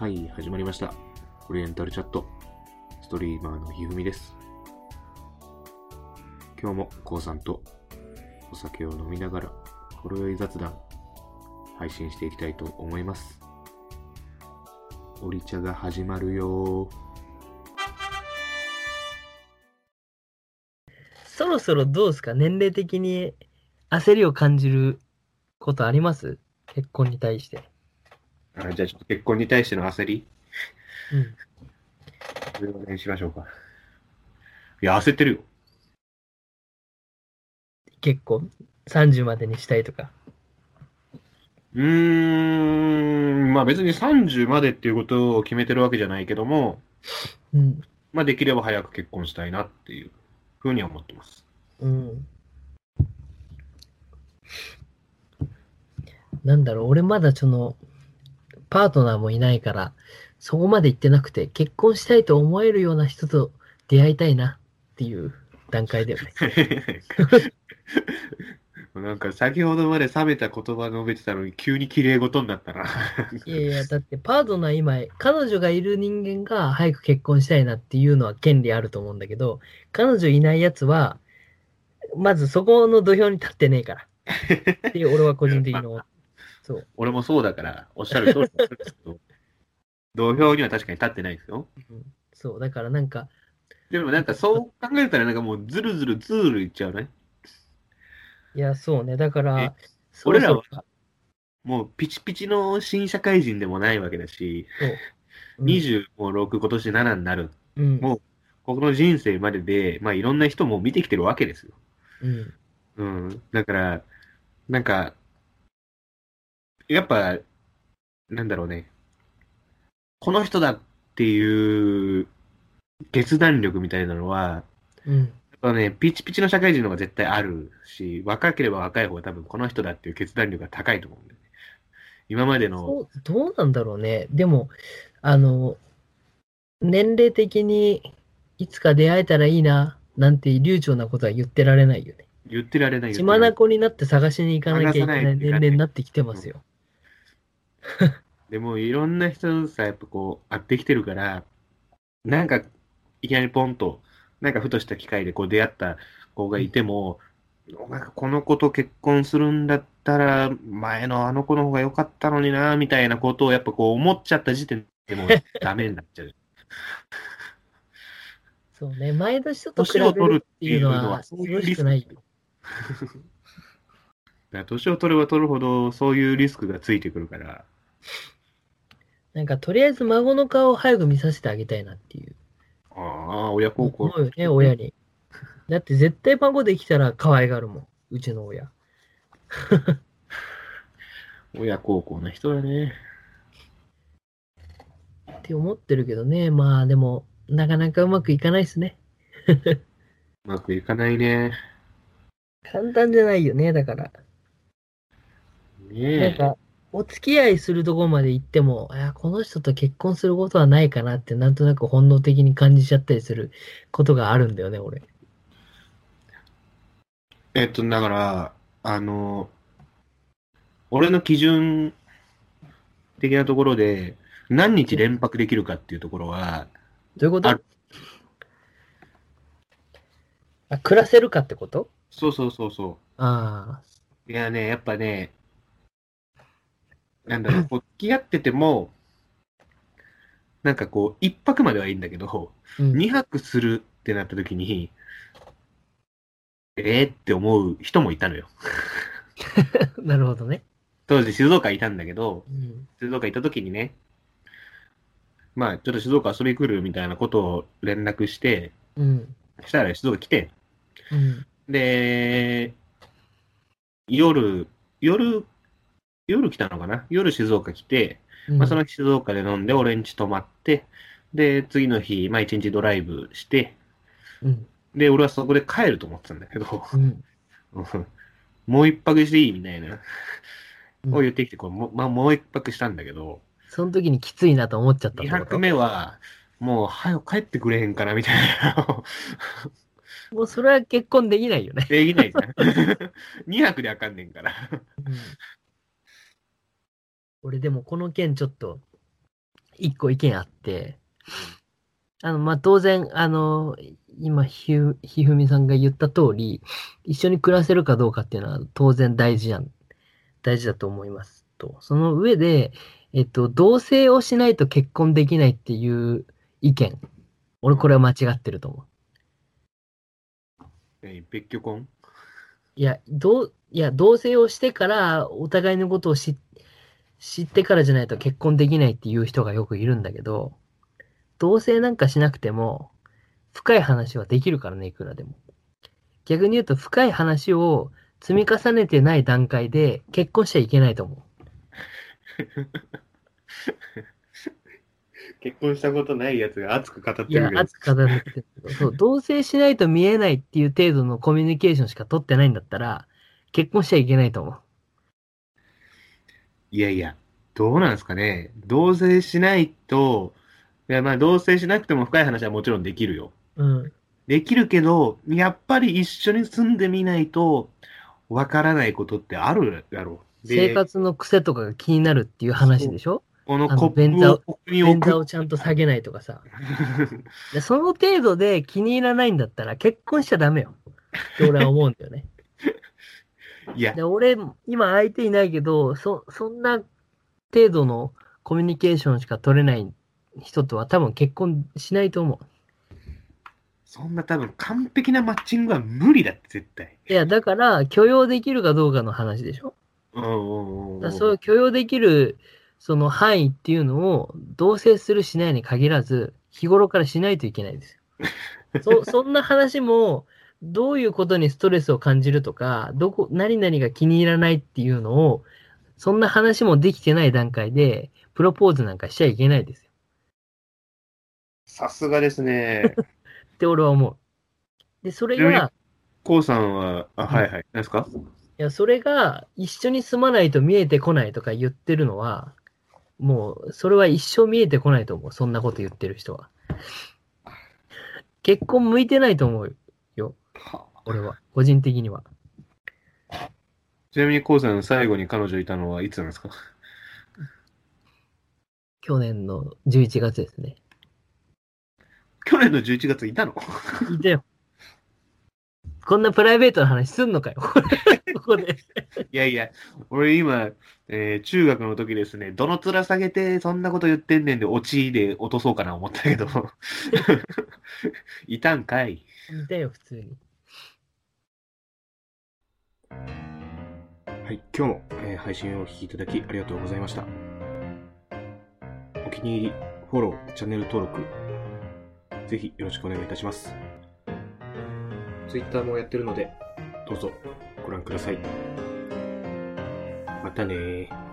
はい、始まりました。オリエンタルチャット。ストリーマーのひふみです。今日もこうさんとお酒を飲みながら、ほろ酔い雑談、配信していきたいと思います。オリ茶が始まるよそろそろどうですか？年齢的に焦りを感じることあります？結婚に対して。あじゃあちょっと結婚に対しての焦り、うん。それをねしましょうか。いや、焦ってるよ。結婚 ?30 までにしたいとか。うーん、まあ別に30までっていうことを決めてるわけじゃないけども、うん。まあできれば早く結婚したいなっていうふうには思ってます。うん。なんだろう、俺まだその、パートナーもいないから、そこまで行ってなくて、結婚したいと思えるような人と出会いたいなっていう段階だよね。なんか先ほどまで冷めた言葉述べてたのに急に綺麗事になったな。いやいや、だってパートナー今、彼女がいる人間が早く結婚したいなっていうのは権利あると思うんだけど、彼女いないやつは、まずそこの土俵に立ってねえから。っていう俺は個人的に思う。そう。俺もそうだから、おっしゃる通りなんですけど、土俵には確かに立ってないですよ。うんそう、だからなんか、でもなんかそう考えたらなんかもうずるずるずるいっちゃうね。いや、そうね。だから俺らはもうピチピチの新社会人でもないわけだし、うん26、今年7になる。うん、もうこの人生までで、まあいろんな人も見てきてるわけですよ。うん。うん。だから、なんか、やっぱ、なんだろうね。この人だっていう決断力みたいなのは、うん。やっぱね、ピチピチの社会人の方が絶対あるし、若ければ若い方が多分この人だっていう決断力が高いと思うんだよね。今までの、どうなんだろうね。でも、あの、年齢的にいつか出会えたらいいな、なんて流暢なことは言ってられないよね。言ってられない血眼になって探しに行かなきゃいけない年齢になってきてますよ。でもいろんな人さ、やっぱこう、会ってきてるから、なんか、いきなりポンと、なんかふとした機会でこう出会った子がいても、なんかこの子と結婚するんだったら、前のあの子の方が良かったのにな、みたいなことをやっぱこう思っちゃった時点でもう ダメになっちゃう。そうね。前の人と比年をべるっ取るってていうのはそういうよろしくないよ。だから年を取れば取るほど、そういうリスクがついてくるから、なんか、とりあえず孫の顔を早く見させてあげたいなっていう。ああ、親孝行思。うよね、親に。だって絶対孫できたら可愛がるもん。うちの親。親孝行な人だね。って思ってるけどね。まあでも、なかなかうまくいかないですね。うまくいかないね。簡単じゃないよね、だから。ねえ。なんか、お付き合いするところまで行っても、いや、この人と結婚することはないかなって、なんとなく本能的に感じちゃったりすることがあるんだよね、俺。えっと、だから、あの、俺の基準的なところで、何日連泊できるかっていうところは、どういうこと？ああ、暮らせるかってこと？そうそうそうそああ、う。いやね、やっぱね、なんだろう、こう付き合ってても、なんかこう、一泊まではいいんだけど、うん。二泊するってなった時に、えーって思う人もいたのよ。なるほどね。当時静岡いたんだけど、うん。静岡行った時にね、まあ、ちょっと静岡遊び来るみたいなことを連絡して、うん。したら静岡来て、うん。で、夜、夜、夜来たのかな？夜静岡来て、うんまあ、その日静岡で飲んで、俺ん家泊まって、で、次の日、まあ一日ドライブして、うん。で、俺はそこで帰ると思ってたんだけど、うん。もう一泊していい？みたいな、うんを言ってきて、こうもまあ、もう一泊したんだけど、その時にきついなと思っちゃったっ2てこと？泊目は、もう、早く帰ってくれへんかな、みたいな。もうそれは結婚できないよね。できないじゃん。2泊であかんねんから。俺でもこの件ちょっと一個意見あって、あの、まあ、当然、あの、今、ひふ、ひふみさんが言った通り、一緒に暮らせるかどうかっていうのは当然大事やん、大事だと思いますと。その上で、えっと、同棲をしないと結婚できないっていう意見。俺これは間違ってると思う。え別居婚？いや、どう、いや、同棲をしてから、お互いのことを知知ってからじゃないと結婚できないっていう人がよくいるんだけど、同棲なんかしなくても、深い話はできるからね、いくらでも。逆に言うと、深い話を積み重ねてない段階で結婚しちゃいけないと思う。結婚したことないやつが熱く語ってるいや熱く語ってるけど、そう、同棲しないと見えないっていう程度のコミュニケーションしか取ってないんだったら、結婚しちゃいけないと思う。いやいや、どうなんですかね。同棲しないと、いやまあ同棲しなくても深い話はもちろんできるよ。うん。できるけど、やっぱり一緒に住んでみないと、わからないことってあるだろう。で生活の癖とかが気になるっていう話でしょ？このコップをここに置く。をちゃんと下げないとかさ。でその程度で気に入らないんだったら結婚しちゃダメよ。って俺は思うんだよね。いやで、俺、今相手いないけど、そ、そんな程度のコミュニケーションしか取れない人とは多分結婚しないと思う。そんな多分完璧なマッチングは無理だって、絶対。いや、だから許容できるかどうかの話でしょうんうんうんそう許容できる、その範囲っていうのを、同棲するしないに限らず、日頃からしないといけないですよ。そ、そんな話も、どういうことにストレスを感じるとか、どこ、何々が気に入らないっていうのを、そんな話もできてない段階で、プロポーズなんかしちゃいけないですよ。さすがですね。って俺は思う。で、それが、こうさんは、あ、はいはい。何ですか？いや、それが一緒に住まないと見えてこないとか言ってるのは、もう、それは一生見えてこないと思う。そんなこと言ってる人は。結婚向いてないと思うよ。俺は。個人的には。ちなみにこうさん最後に彼女いたのはいつなんですか？去年の11月ですね。去年の11月いたの？いたよ。こんなプライベートな話すんのかよ。ここで。いやいや、俺今、えー中学の時ですね、どの面下げてそんなこと言ってんねんで、オチで落とそうかな思ったけど、いたんかい。いたよ、普通に。はい、今日も、えー配信をお聴きいただきありがとうございました。お気に入り、フォロー、チャンネル登録、ぜひよろしくお願いいたします。Twitter もやってるので、どうぞご覧ください。またね。